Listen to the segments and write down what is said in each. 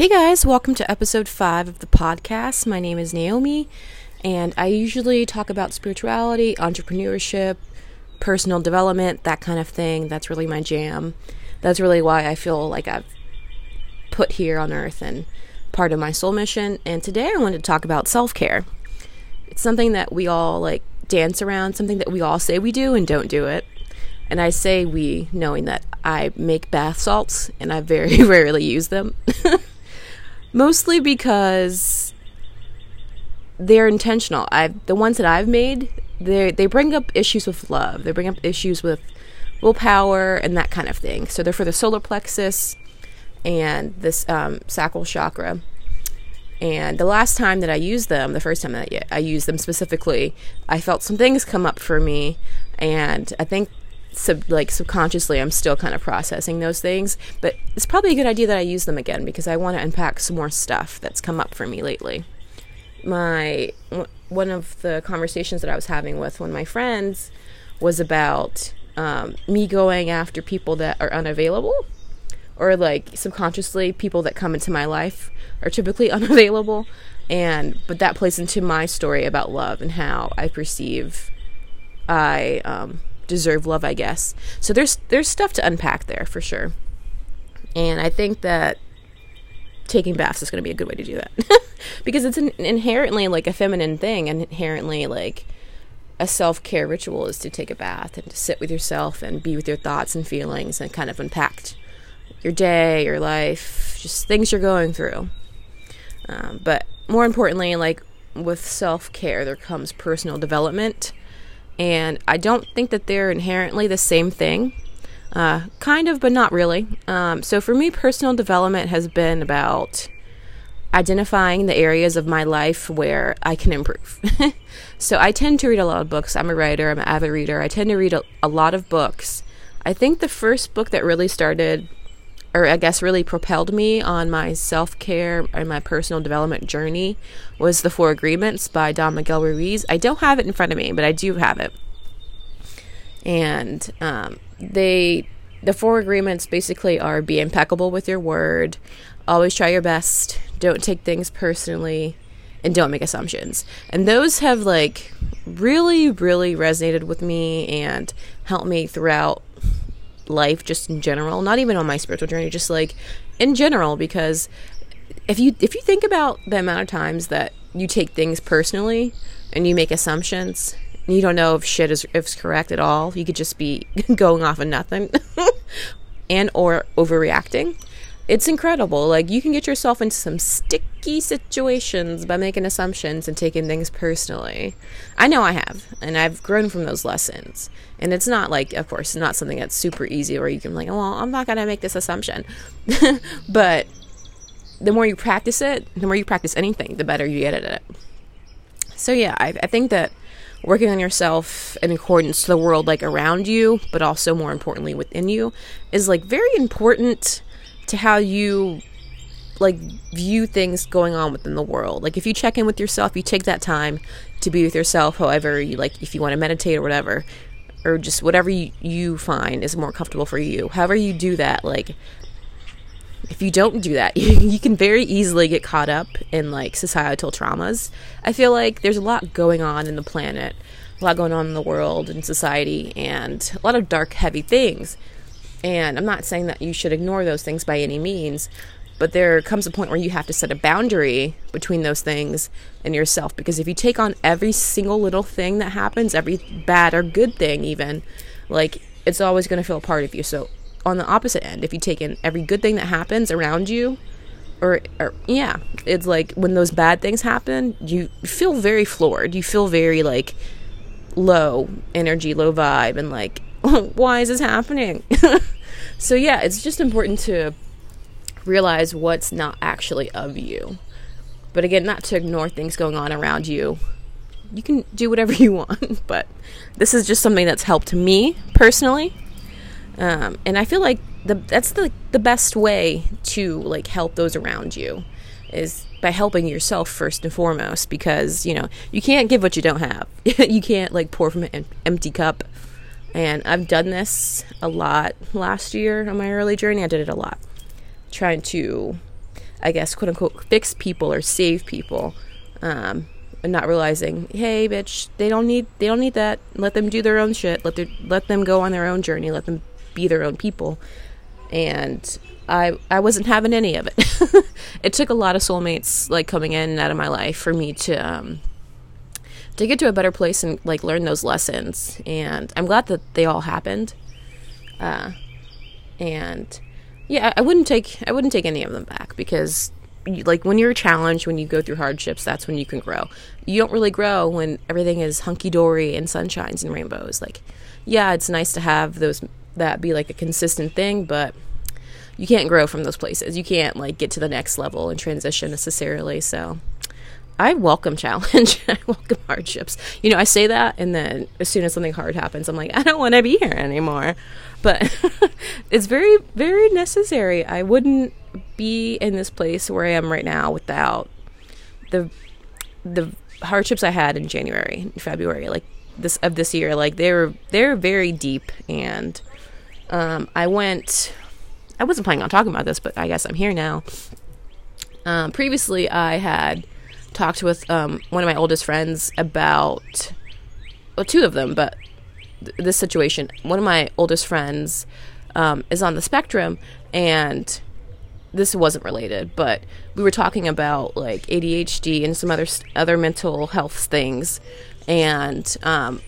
Hey guys, welcome to episode 5 of the podcast. My name is Naomi, and I usually talk about spirituality, entrepreneurship, personal development, that kind of thing. That's really my jam. That's really why I feel like I've put here on earth and part of my soul mission. And today I wanted to talk about self care. It's something that we all like dance around, something that we all say we do and don't do it. And I say we, knowing that I make bath salts and I very rarely use them. Mostly because they're intentional. I the ones that I've made, they they bring up issues with love. They bring up issues with willpower and that kind of thing. So they're for the solar plexus and this um, sacral chakra. And the last time that I used them, the first time that I used them specifically, I felt some things come up for me, and I think sub, like subconsciously I'm still kind of processing those things, but it's probably a good idea that I use them again because I want to unpack some more stuff that's come up for me lately. My one of the conversations that I was having with one of my friends was about um, me going after people that are unavailable or like subconsciously people that come into my life are typically unavailable and but that plays into my story about love and how I perceive I um, deserve love, I guess. So there's there's stuff to unpack there for sure. And I think that taking baths is going to be a good way to do that because it's an inherently like a feminine thing and inherently like a self-care ritual is to take a bath and to sit with yourself and be with your thoughts and feelings and kind of unpack your day, your life, just things you're going through. Um, but more importantly, like with self-care, there comes personal development and I don't think that they're inherently the same thing. Uh, kind of, but not really. Um, so for me, personal development has been about identifying the areas of my life where I can improve. so I tend to read a lot of books. I'm a writer, I'm an avid reader. I tend to read a, a lot of books. I think the first book that really started or I guess really propelled me on my self care and my personal development journey was The Four Agreements by Don Miguel Ruiz. I don't have it in front of me, but I do have it. And um, they, the four agreements basically are be impeccable with your word, always try your best, don't take things personally, and don't make assumptions. And those have like really, really resonated with me and helped me throughout life just in general, not even on my spiritual journey, just like in general because if you if you think about the amount of times that you take things personally and you make assumptions and you don't know if shit is if correct at all, you could just be going off of nothing and or overreacting it's incredible. Like you can get yourself into some sticky situations by making assumptions and taking things personally. I know I have, and I've grown from those lessons. And it's not like, of course, not something that's super easy where you can like, well, I'm not gonna make this assumption. but the more you practice it, the more you practice anything, the better you get at it. So yeah, I, I think that working on yourself in accordance to the world like around you, but also more importantly within you, is like very important to how you like view things going on within the world. Like if you check in with yourself, you take that time to be with yourself, however you like if you want to meditate or whatever or just whatever you, you find is more comfortable for you. However you do that, like if you don't do that, you, you can very easily get caught up in like societal traumas. I feel like there's a lot going on in the planet, a lot going on in the world and society and a lot of dark heavy things and I'm not saying that you should ignore those things by any means, but there comes a point where you have to set a boundary between those things and yourself. Because if you take on every single little thing that happens, every bad or good thing, even, like it's always going to feel a part of you. So, on the opposite end, if you take in every good thing that happens around you, or, or yeah, it's like when those bad things happen, you feel very floored. You feel very like low energy, low vibe, and like why is this happening? so, yeah, it's just important to realize what's not actually of you. But again, not to ignore things going on around you. You can do whatever you want, but this is just something that's helped me personally. Um, and I feel like the that's the the best way to like help those around you is by helping yourself first and foremost because you know you can't give what you don't have you can't like pour from an empty cup and I've done this a lot last year on my early journey. I did it a lot. Trying to I guess, quote unquote, fix people or save people. Um, and not realizing, hey, bitch, they don't need they don't need that. Let them do their own shit. Let their let them go on their own journey. Let them be their own people. And I I wasn't having any of it. it took a lot of soulmates like coming in and out of my life for me to um, to get to a better place and like learn those lessons. And I'm glad that they all happened. Uh, and yeah, I wouldn't take I wouldn't take any of them back because like when you're challenged, when you go through hardships, that's when you can grow. You don't really grow when everything is hunky dory and sunshines and rainbows. Like, yeah, it's nice to have those that be like a consistent thing, but you can't grow from those places. You can't like get to the next level and transition necessarily. So, I welcome challenge. I welcome hardships. You know, I say that, and then as soon as something hard happens, I'm like, I don't want to be here anymore. But it's very, very necessary. I wouldn't be in this place where I am right now without the the hardships I had in January, February, like this of this year. Like they're they're very deep, and um, I went. I wasn't planning on talking about this, but I guess I'm here now. Um, previously, I had talked with um, one of my oldest friends about, well, two of them, but th- this situation. One of my oldest friends um, is on the spectrum, and this wasn't related, but we were talking about like ADHD and some other other mental health things, and um,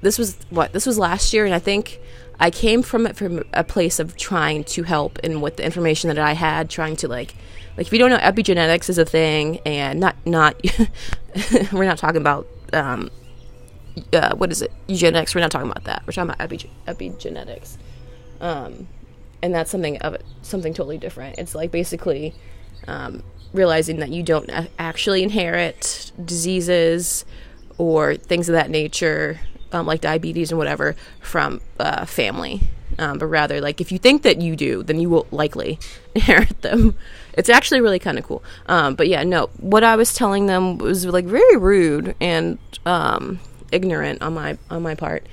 this was what this was last year, and I think I came from it from a place of trying to help, and with the information that I had, trying to like like if you don't know epigenetics is a thing and not not we're not talking about um, uh, what is it? Eugenics we're not talking about that. We're talking about epi- epigenetics. Um, and that's something of it something totally different. It's like basically um, realizing that you don't actually inherit diseases or things of that nature um, like diabetes and whatever from uh, family um, but rather like if you think that you do then you will likely inherit them it's actually really kind of cool. Um, but yeah, no, what I was telling them was like very rude and um, ignorant on my on my part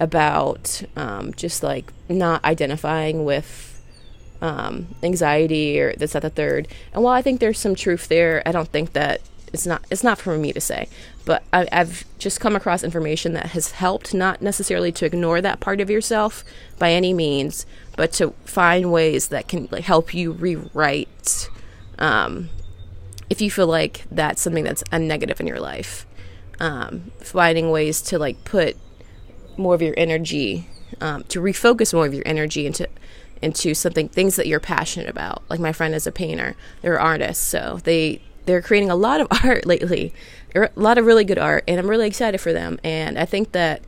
about um, just like not identifying with um, anxiety or this at the third. And while I think there's some truth there, I don't think that it's not it's not for me to say. But I, I've just come across information that has helped, not necessarily to ignore that part of yourself by any means, but to find ways that can like help you rewrite um, if you feel like that's something that's a negative in your life. Um, finding ways to like put more of your energy um, to refocus more of your energy into into something things that you're passionate about. Like my friend is a painter. They're artists so they they're creating a lot of art lately a lot of really good art and i'm really excited for them and i think that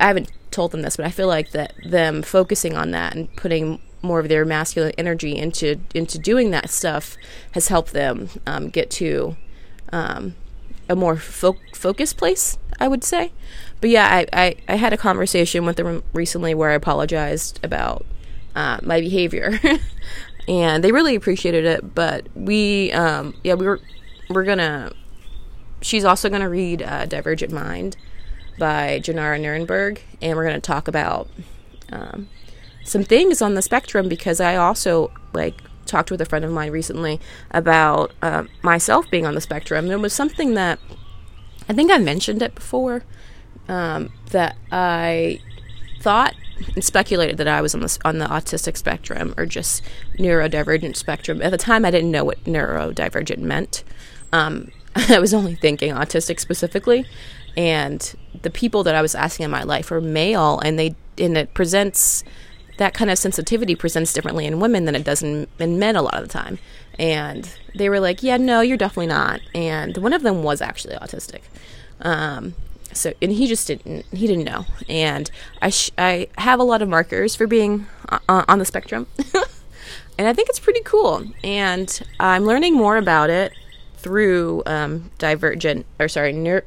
i haven't told them this but i feel like that them focusing on that and putting more of their masculine energy into into doing that stuff has helped them um, get to um, a more fo- focused place, I would say. But yeah, I, I, I, had a conversation with them recently where I apologized about uh, my behavior, and they really appreciated it. But we, um, yeah, we were we're gonna. She's also gonna read uh, Divergent Mind by Jenara Nerenberg, and we're gonna talk about um, some things on the spectrum because I also like talked with a friend of mine recently about uh, myself being on the spectrum. There was something that I think I mentioned it before um, that I thought and speculated that I was on the on the autistic spectrum or just neurodivergent spectrum. At the time, I didn't know what neurodivergent meant. Um, I was only thinking autistic specifically, and the people that I was asking in my life were male, and they and it presents that kind of sensitivity presents differently in women than it does in, in men a lot of the time. And they were like, yeah, no, you're definitely not. And one of them was actually autistic. Um, so, and he just didn't, he didn't know. And I, sh- I have a lot of markers for being on, on the spectrum. and I think it's pretty cool. And I'm learning more about it through um, Divergent, or sorry, no,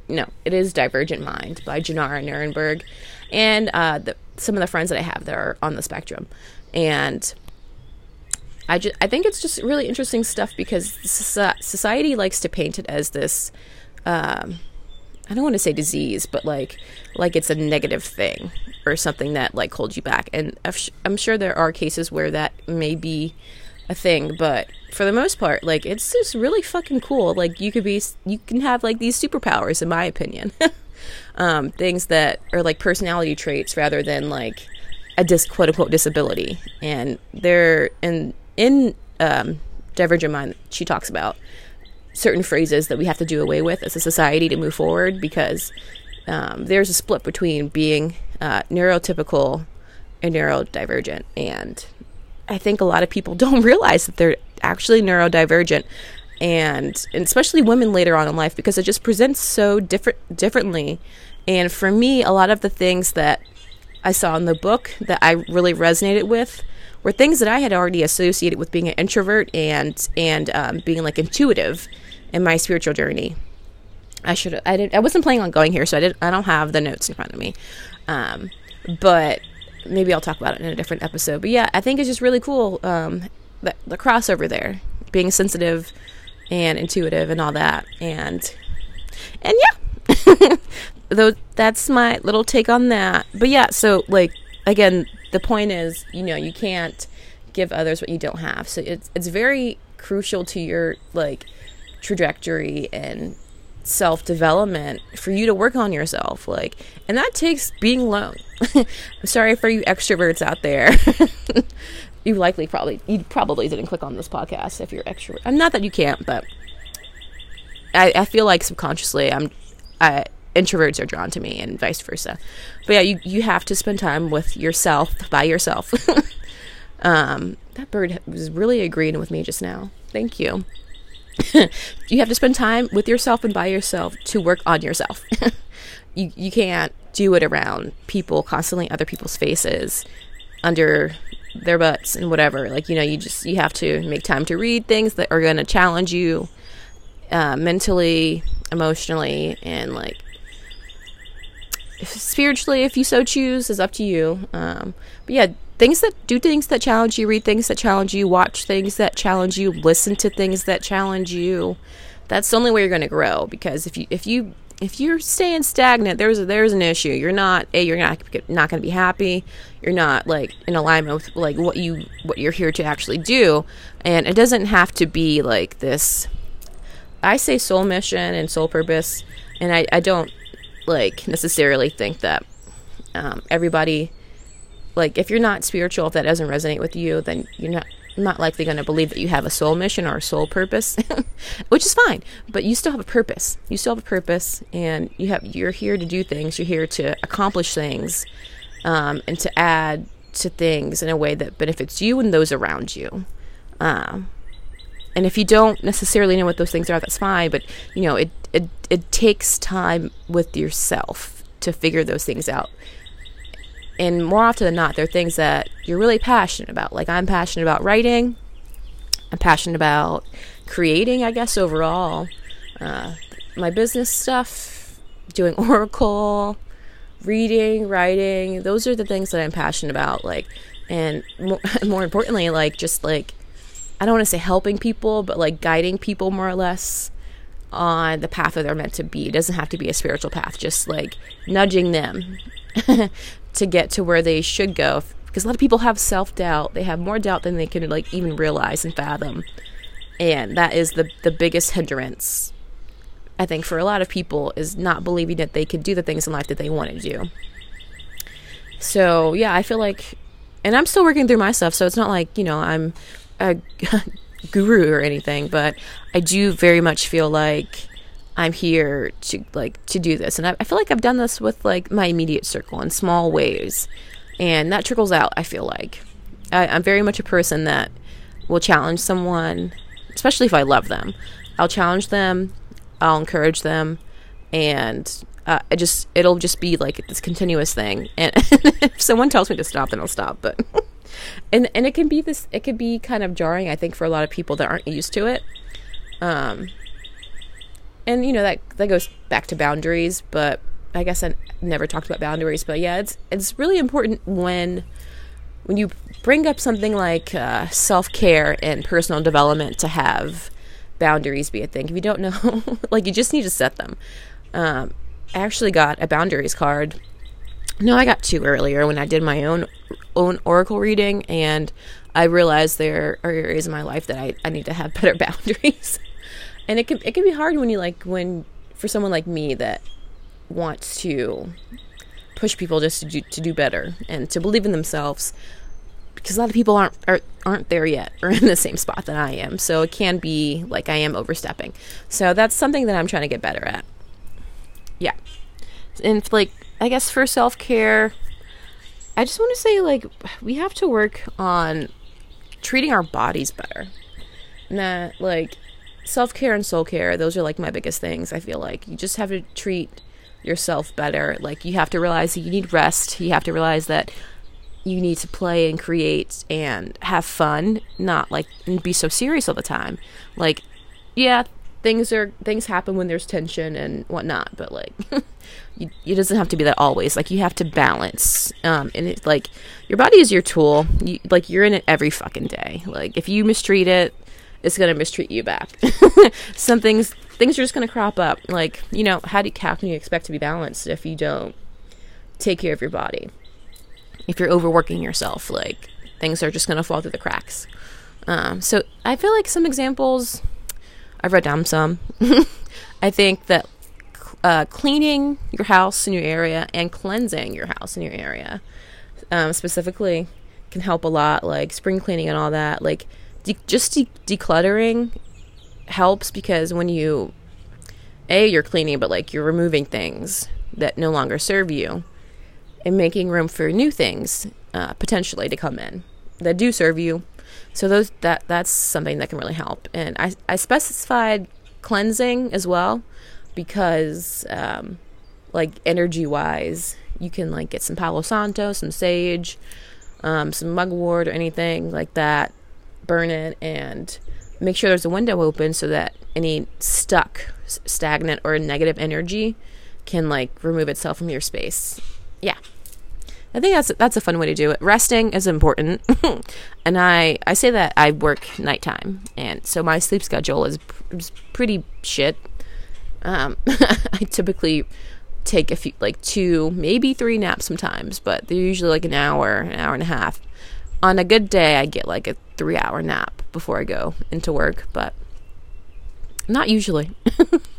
it is Divergent Mind by Jenara Nerenberg. And uh, the some of the friends that I have that are on the spectrum, and I I think it's just really interesting stuff because society likes to paint it as this. Um, I don't want to say disease, but like like it's a negative thing or something that like holds you back. And I'm sure there are cases where that may be a thing, but for the most part, like it's just really fucking cool. Like you could be, you can have like these superpowers, in my opinion. um, things that are like personality traits rather than like a dis quote unquote disability. And they're in in um, Divergent Mind, she talks about certain phrases that we have to do away with as a society to move forward because um, there's a split between being uh, neurotypical and neurodivergent. And I think a lot of people don't realize that they're actually neurodivergent. And, and especially women later on in life because it just presents so different differently and for me a lot of the things that i saw in the book that i really resonated with were things that i had already associated with being an introvert and and um, being like intuitive in my spiritual journey I should I didn't I wasn't planning on going here, so I did I don't have the notes in front of me. Um, but maybe I'll talk about it in a different episode. But yeah, I think it's just really cool um, the, the crossover there, being sensitive and intuitive and all that, and and yeah, though that's my little take on that. But yeah, so like again, the point is, you know, you can't give others what you don't have. So it's it's very crucial to your like trajectory and self development for you to work on yourself. Like, and that takes being alone. I'm sorry for you extroverts out there. you likely probably you probably didn't click on this podcast if you're extrovert. I'm not that you can't, but I, I feel like subconsciously I'm I, introverts are drawn to me and vice versa. But yeah, you you have to spend time with yourself by yourself. um, that bird was really agreeing with me just now. Thank you. you have to spend time with yourself and by yourself to work on yourself. you you can't do it around people constantly other people's faces under their butts and whatever. Like, you know, you just you have to make time to read things that are going to challenge you uh, mentally, emotionally, and like spiritually if you so choose is up to you. Um, but yeah, things that do things that challenge you, read things that challenge you, watch things that challenge you, listen to things that challenge you. That's the only way you're going to grow. Because if you if you if you're staying stagnant, there's there's an issue. You're not a you're not not going to be happy. You're not like in alignment with like what you what you're here to actually do. And it doesn't have to be like this. I say soul mission and soul purpose, and I I don't like necessarily think that um, everybody like if you're not spiritual if that doesn't resonate with you then you're not not likely going to believe that you have a soul mission or a soul purpose which is fine but you still have a purpose. You still have a purpose and you have you're here to do things. You're here to accomplish things um, and to add to things in a way that benefits you and those around you. Um, and if you don't necessarily know what those things are that's fine but you know it it, it takes time with yourself to figure those things out and more often than not, they're things that you're really passionate about. Like I'm passionate about writing. I'm passionate about creating, I guess, overall. Uh, my business stuff, doing Oracle, reading, writing, those are the things that I'm passionate about. Like, and more, more importantly, like, just like, I don't want to say helping people, but like guiding people more or less on the path that they're meant to be. It doesn't have to be a spiritual path, just like nudging them to get to where they should go because a lot of people have self-doubt. They have more doubt than they can like even realize and fathom. And that is the the biggest hindrance i think for a lot of people is not believing that they can do the things in life that they want to do. So yeah i feel like and i'm still working through my stuff so it's not like you know i'm a guru or anything but i do very much feel like I'm here to like to do this. And I, I, feel like I've done this with like my immediate circle in small ways. And that trickles out, I feel like. I, I'm very much a person that will challenge someone, especially if I love them. I'll challenge them, I'll encourage them, and uh, just it'll just be like this continuous thing. And if someone tells me to stop, then I'll stop. But and and it can be this it can be kind of jarring, I think, for a lot of people that aren't used to it. Um, and you know that that goes back to boundaries but i guess i never talked about boundaries but yeah it's it's really important when when you bring up something like uh, self-care and personal development to have boundaries be a thing. If you don't know like you just need to set them. Um, i actually got a boundaries card. No i got two earlier when i did my own own oracle reading and I realized there are areas in my life that I, I need to have better boundaries. And it can it can be hard when you like when for someone like me that wants to push people just to do, to do better and to believe in themselves because a lot of people aren't are, aren't there yet or in the same spot that I am. So it can be like I am overstepping. So that's something that I'm trying to get better at. Yeah. And like I guess for self-care I just want to say like we have to work on treating our bodies better. And that like self-care and soul-care, those are like my biggest things. I feel like you just have to treat yourself better. Like you have to realize that you need rest. You have to realize that you need to play and create and have fun, not like and be so serious all the time. Like, yeah, things are things happen when there's tension and whatnot, but like, you, it doesn't have to be that always. Like, you have to balance. Um, and it's like your body is your tool. You, like, you're in it every fucking day. Like, if you mistreat it, it's gonna mistreat you back. Some things things are just gonna crop up. Like, you know, how do how can you expect to be balanced if you don't take care of your body? if you're overworking yourself, like things are just going to fall through the cracks. Um, so I feel like some examples, I've read down some. I think that uh, cleaning your house in your area and cleansing your house in your area um, specifically can help a lot, like spring cleaning and all that. Like de- just de- decluttering helps because when you, A, you're cleaning, but like you're removing things that no longer serve you and making room for new things uh, potentially to come in that do serve you. So those that that's something that can really help. And I I specified cleansing as well because um, like energy wise, you can like get some Palo Santo, some sage, um, some mugwort or anything like that. Burn it and make sure there's a window open so that any stuck, stagnant, or negative energy can like remove itself from your space. Yeah. I think that's that's a fun way to do it. Resting is important, and I I say that I work nighttime, and so my sleep schedule is, is pretty shit. Um, I typically take a few like two, maybe three naps sometimes, but they're usually like an hour, an hour and a half. On a good day, I get like a three hour nap before I go into work, but not usually.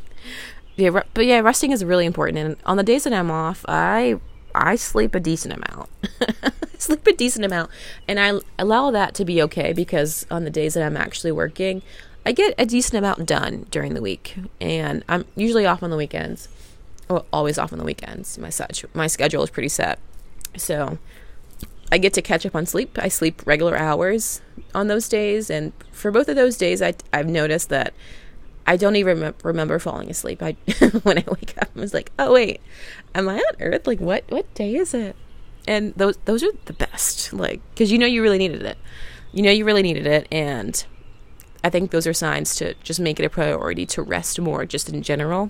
yeah, but yeah, resting is really important. And on the days that I'm off, I I sleep a decent amount. sleep a decent amount. And I allow that to be okay because on the days that I'm actually working, I get a decent amount done during the week. And I'm usually off on the weekends. Well, always off on the weekends. My such my schedule is pretty set. So I get to catch up on sleep. I sleep regular hours on those days and for both of those days I I've noticed that I don't even rem- remember falling asleep. I when I wake up, I was like, "Oh wait, am I on Earth? Like, what what day is it?" And those those are the best, like, because you know you really needed it. You know you really needed it, and I think those are signs to just make it a priority to rest more, just in general.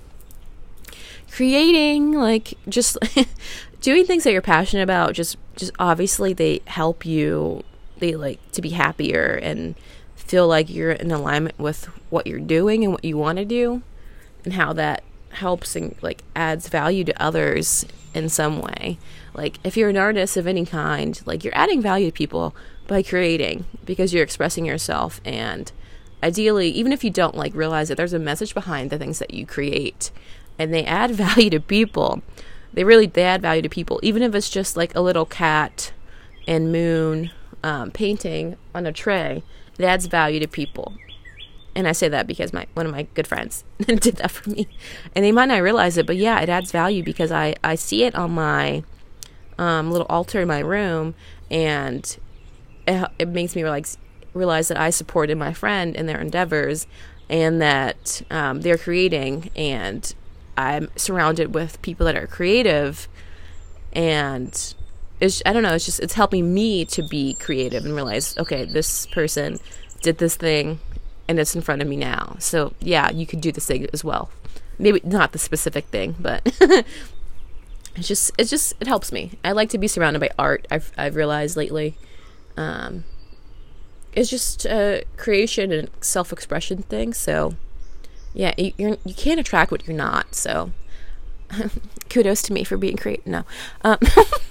Creating, like, just doing things that you're passionate about, just just obviously they help you. They like to be happier and feel like you're in alignment with what you're doing and what you want to do and how that helps and like adds value to others in some way. Like if you're an artist of any kind, like you're adding value to people by creating because you're expressing yourself and ideally even if you don't like realize that there's a message behind the things that you create and they add value to people. They really they add value to people even if it's just like a little cat and moon um, painting on a tray it adds value to people. And I say that because my one of my good friends did that for me, and they might not realize it, but yeah, it adds value because I I see it on my um, little altar in my room, and it, it makes me realize realize that I supported my friend in their endeavors, and that um, they're creating, and I'm surrounded with people that are creative, and it's I don't know, it's just it's helping me to be creative and realize, okay, this person did this thing and it's in front of me now. So yeah, you could do this thing as well. Maybe not the specific thing, but it's just it's just it helps me. I like to be surrounded by art. I've I've realized lately. Um, it's just a creation and self expression thing. So yeah, you you're, you can't attract what you're not. So kudos to me for being creative. No. Um,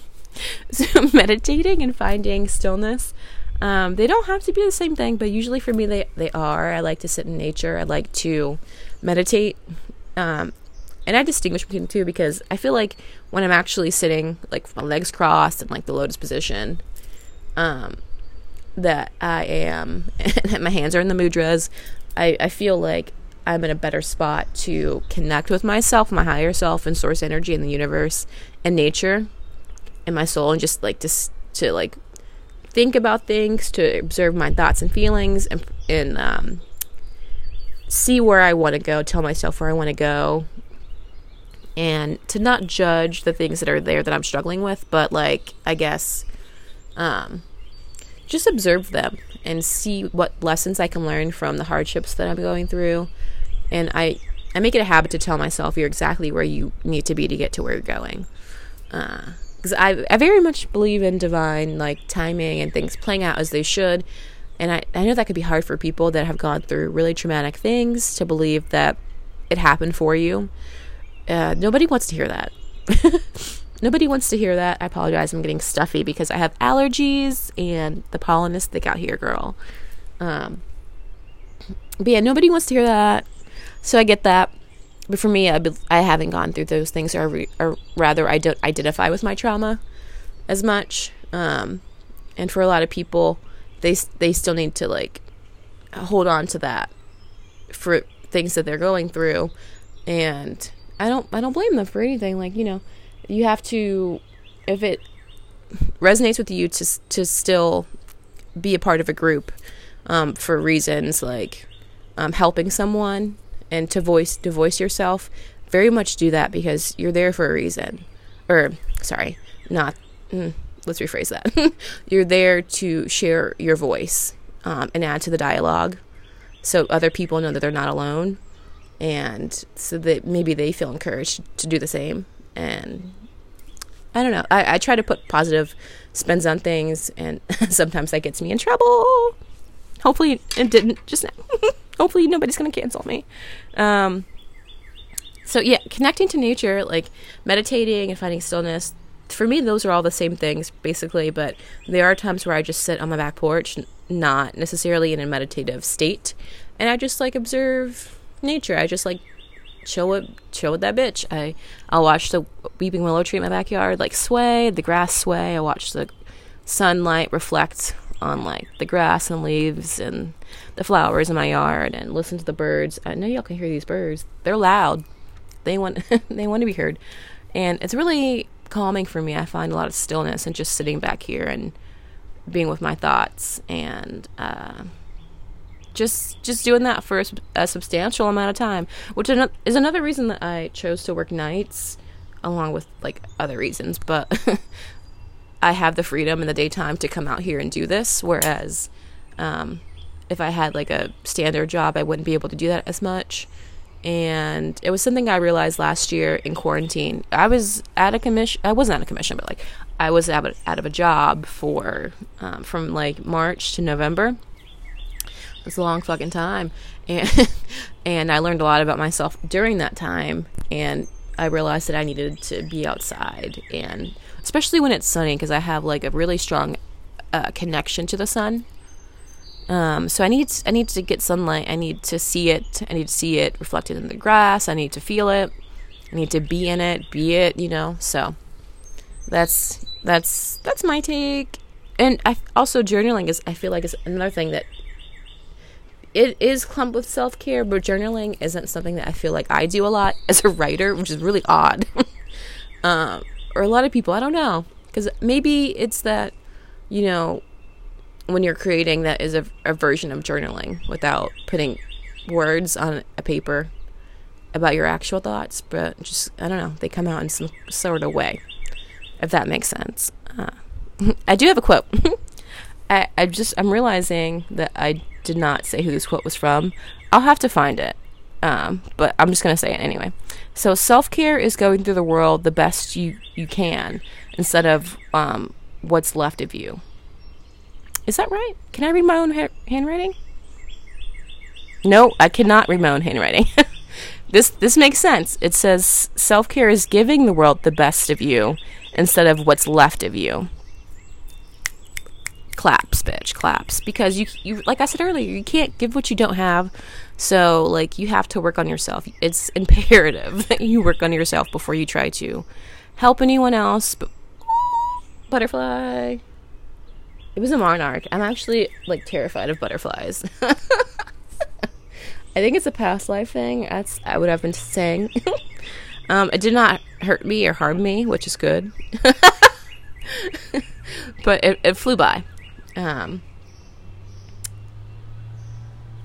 so meditating and finding stillness Um, they don't have to be the same thing, but usually for me, they, they are. I like to sit in nature. I like to meditate. Um, and I distinguish between the two because I feel like when I'm actually sitting, like my legs crossed and like the lotus position, um, that I am, and my hands are in the mudras, I, I feel like I'm in a better spot to connect with myself, my higher self, and source energy in the universe and nature and my soul, and just like to to like think about things, to observe my thoughts and feelings, and and um, see where I want to go, tell myself where I want to go, and to not judge the things that are there that I'm struggling with, but like I guess, um, just observe them and see what lessons I can learn from the hardships that I'm going through, and I I make it a habit to tell myself you're exactly where you need to be to get to where you're going. Uh, because I, I very much believe in divine like timing and things playing out as they should. And I, I know that could be hard for people that have gone through really traumatic things to believe that it happened for you. Uh, nobody wants to hear that. Nobody wants to hear that. I apologize. I'm getting stuffy because i have allergies and the pollen is thick out here girl. Um, but yeah nobody wants to hear that so i get that but for me, I, I haven't gone through those things, or, or rather, I don't identify with my trauma as much. Um, and for a lot of people, they they still need to like hold on to that for things that they're going through, and I don't I don't blame them for anything. Like you know, you have to if it resonates with you to to still be a part of a group um, for reasons like um, helping someone and to voice to voice yourself very much do that because you're there for a reason. Or sorry not mm, let's rephrase that. You're there to share your voice um, and add to the dialogue so other people know that they're not alone and so that maybe they feel encouraged to do the same. And i don't know. I, I try to put positive spins on things and sometimes that gets me in trouble. Hopefully it didn't just now hopefully nobody's gonna cancel me. Um, so yeah, connecting to nature, like meditating and finding stillness. For me, those are all the same things basically, but there are times where I just sit on my back porch, not necessarily in a meditative state, and I just like observe nature. I just like chill with chill with that bitch. I I'll watch the weeping willow tree in my backyard like sway, the grass sway. I watch the sunlight reflect on like the grass and leaves and the flowers in my yard and listen to the birds. I know y'all can hear these birds. They're loud. They want they want to be heard. And it's really calming for me. I find a lot of stillness and just sitting back here and being with my thoughts and uh, just just doing that for a, a, substantial amount of time, which is another reason that I chose to work nights, along with like other reasons. But I have the freedom in the daytime to come out here and do this. Whereas, um, if I had like a standard job, I wouldn't be able to do that as much. And it was something I realized last year in quarantine. I was at a commission. I wasn't at a commission, but like I was out of, out of a job for um, from like March to November. It's a long fucking time, and and I learned a lot about myself during that time. And I realized that I needed to be outside and especially when it's sunny because I have like a really strong uh, connection to the sun. Um, so I need I need to get sunlight. I need to see it. I need to see it reflected in the grass. I need to feel it. I need to be in it, be it. You know. So that's that's that's my take. And I also journaling is I feel like is another thing that it is clumped with self care, but journaling isn't something that I feel like I do a lot as a writer, which is really odd. um, or a lot of people. I don't know because maybe it's that you know when you're creating that is a, a version of journaling without putting words on a paper about your actual thoughts, but just I don't know, they come out in some sort of way, if that makes sense. Uh, I do have a quote. I, I just I'm realizing that I did not say who this quote was from. I'll have to find it, um, but I'm just gonna say it anyway. So self care is going through the world the best you you can instead of um, what's left of you. Is that right? Can I read my own ha- handwriting? No, I cannot read my own handwriting. this this makes sense. It says self care is giving the world the best of you instead of what's left of you. claps, bitch, claps. Because you, you, like I said earlier, you can't give what you don't have. So, like, you have to work on yourself. It's imperative that you work on yourself before you try to help anyone else. But butterfly. It was a monarch. I'm actually like terrified of butterflies. I think it's a past life thing. That's I would have been saying. um, it did not hurt me or harm me, which is good. but it, it flew by. Um,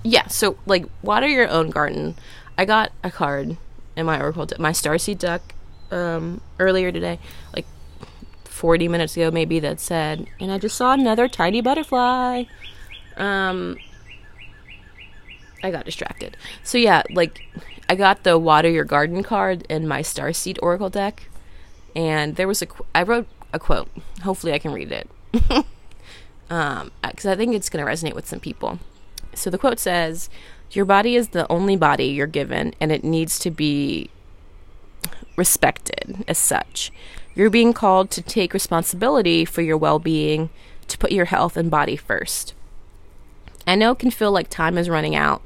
yeah, so like water your own garden. I got a card in my oracle, my starseed deck, um, earlier today, like 40 minutes ago, maybe that said, and I just saw another tiny butterfly. Um, I got distracted. So yeah, like I got the water your garden card in my starseed oracle deck, and there was a qu- I wrote a quote. Hopefully, I can read it. um, because I think it's going to resonate with some people. So the quote says, "Your body is the only body you're given, and it needs to be respected as such. You're being called to take responsibility for your well-being, to put your health and body first. I know it can feel like time is running out,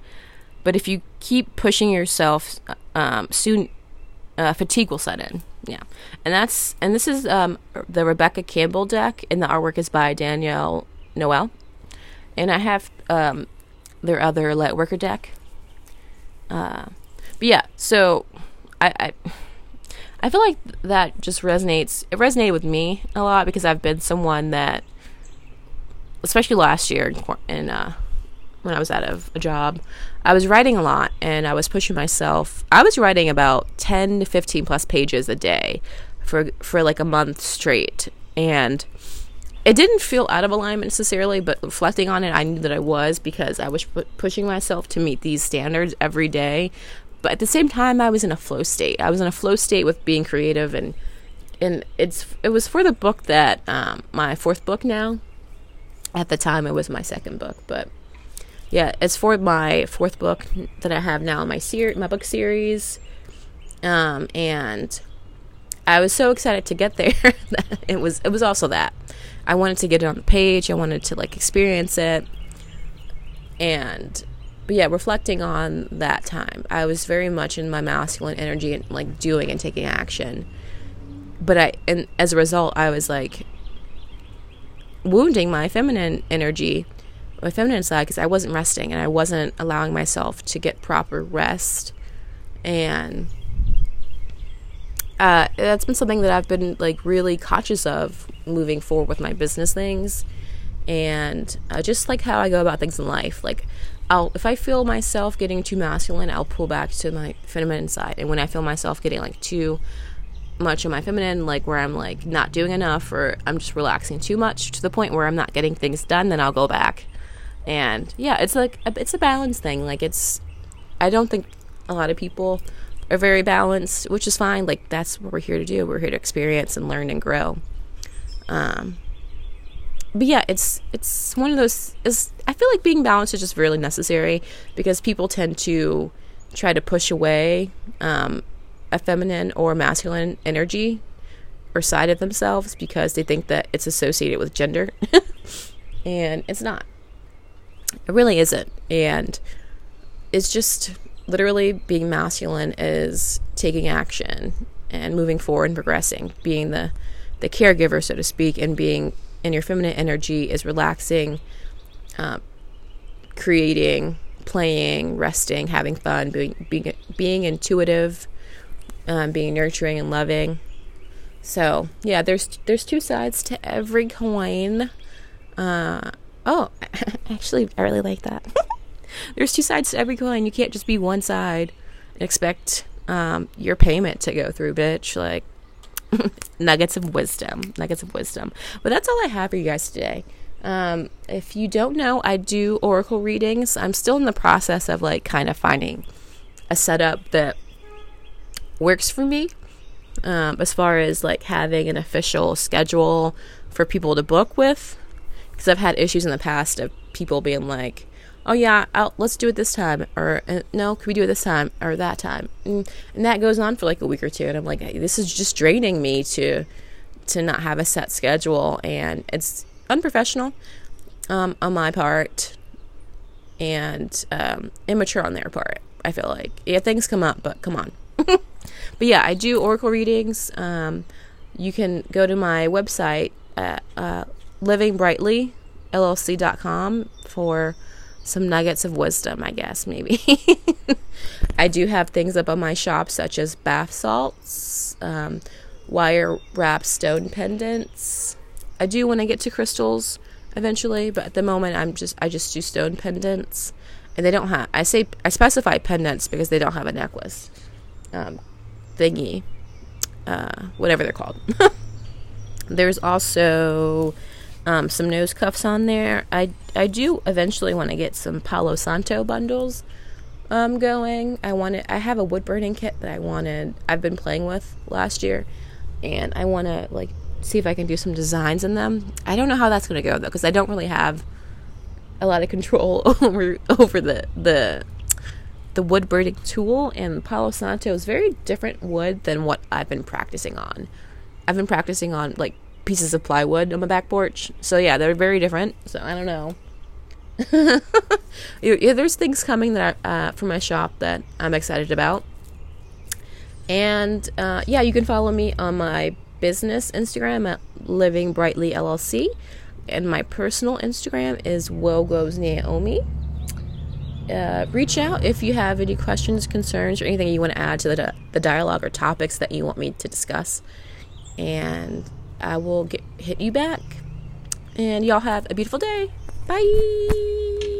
but if you keep pushing yourself, um, soon uh, fatigue will set in. Yeah, and that's and this is um, the Rebecca Campbell deck, and the artwork is by Danielle Noel, and I have um, their other light worker deck. Uh, but yeah, so I, I I feel like that just resonates. It resonated with me a lot because I've been someone that, especially last year in uh, when I was out of a job, I was writing a lot and I was pushing myself. I was writing about 10 to 15 plus pages a day for for like a month straight and it didn't feel out of alignment necessarily, but reflecting on it, I knew that I was because I was pushing myself to meet these standards every day. But at the same time, I was in a flow state. I was in a flow state with being creative, and and it's it was for the book that um, my fourth book now. At the time, it was my second book, but yeah, it's for my fourth book that I have now in my ser- my book series. Um, and I was so excited to get there. it was it was also that I wanted to get it on the page. I wanted to like experience it. And but yeah, reflecting on that time, I was very much in my masculine energy and like doing and taking action. But I and as a result, I was like wounding my feminine energy my feminine side because I wasn't resting and I wasn't allowing myself to get proper rest. And uh, that's been something that I've been like really conscious of moving forward with my business things and uh, just like how I go about things in life. Like, I'll if I feel myself getting too masculine, I'll pull back to my feminine side, and when I feel myself getting like too much of my feminine, like where I'm like not doing enough or I'm just relaxing too much to the point where I'm not getting things done, then I'll go back. And yeah it's like a, it's a balance thing. Like it's i don't think a lot of people are very balanced which is fine. Like that's what we're here to do. We're here to experience and learn and grow. Um but yeah it's it's one of those is i feel like being balanced is just really necessary because people tend to try to push away um a feminine or masculine energy or side of themselves because they think that it's associated with gender and it's not it really isn't. And it's just literally being masculine is taking action and moving forward and progressing, being the the caregiver, so to speak, and being in your feminine energy is relaxing, uh, creating, playing, resting, having fun, being being, being intuitive, um, being nurturing and loving. So yeah, there's there's two sides to every coin. Uh, Oh, actually, I really like that. There's two sides to every coin. You can't just be one side and expect um, your payment to go through, bitch. Like, nuggets of wisdom. Nuggets of wisdom. But that's all I have for you guys today. Um, if you don't know, I do oracle readings. I'm still in the process of like kind of finding a setup that works for me. Um, as far as like having an official schedule for people to book with because I've had issues in the past of people being like, "Oh yeah, I'll, let's do it this time," or uh, "No, can we do it this time or that time?" And, and that goes on for like a week or two, and I'm like, "This is just draining me to to not have a set schedule, and it's unprofessional." um, on my part and um, immature on their part. I feel like yeah, things come up, but come on. but yeah, I do oracle readings. Um, you can go to my website at uh, livingbrightlyllc.com for some nuggets of wisdom, I guess, maybe. I do have things up on my shop, such as bath salts, um, wire wrapped stone pendants. I do when I get to crystals eventually, but at the moment, I'm just I just do stone pendants, and they don't have. I say I specify pendants because they don't have a necklace um, thingy, uh, whatever they're called. There's also um, some nose cuffs on there. I I do eventually want to get some Palo Santo bundles um, going. I wanted I have a wood burning kit that I wanted I've been playing with last year, and I want to like see if I can do some designs in them. I don't know how that's going to go though because I don't really have a lot of control over over the the the wood burning tool and Palo Santo is very different wood than what I've been practicing on. I've been practicing on like pieces of plywood on my back porch. So yeah, they're very different. So I don't know. yeah, there's things coming that uh, from my shop that I'm excited about. And uh, yeah, you can follow me on my business Instagram at Living Brightly LLC, and my personal Instagram is Wogo's Naomi. Uh, reach out if you have any questions, concerns, or anything you want to add to the, the dialogue or topics that you want me to discuss. And I will get, hit you back. And y'all have a beautiful day. Bye.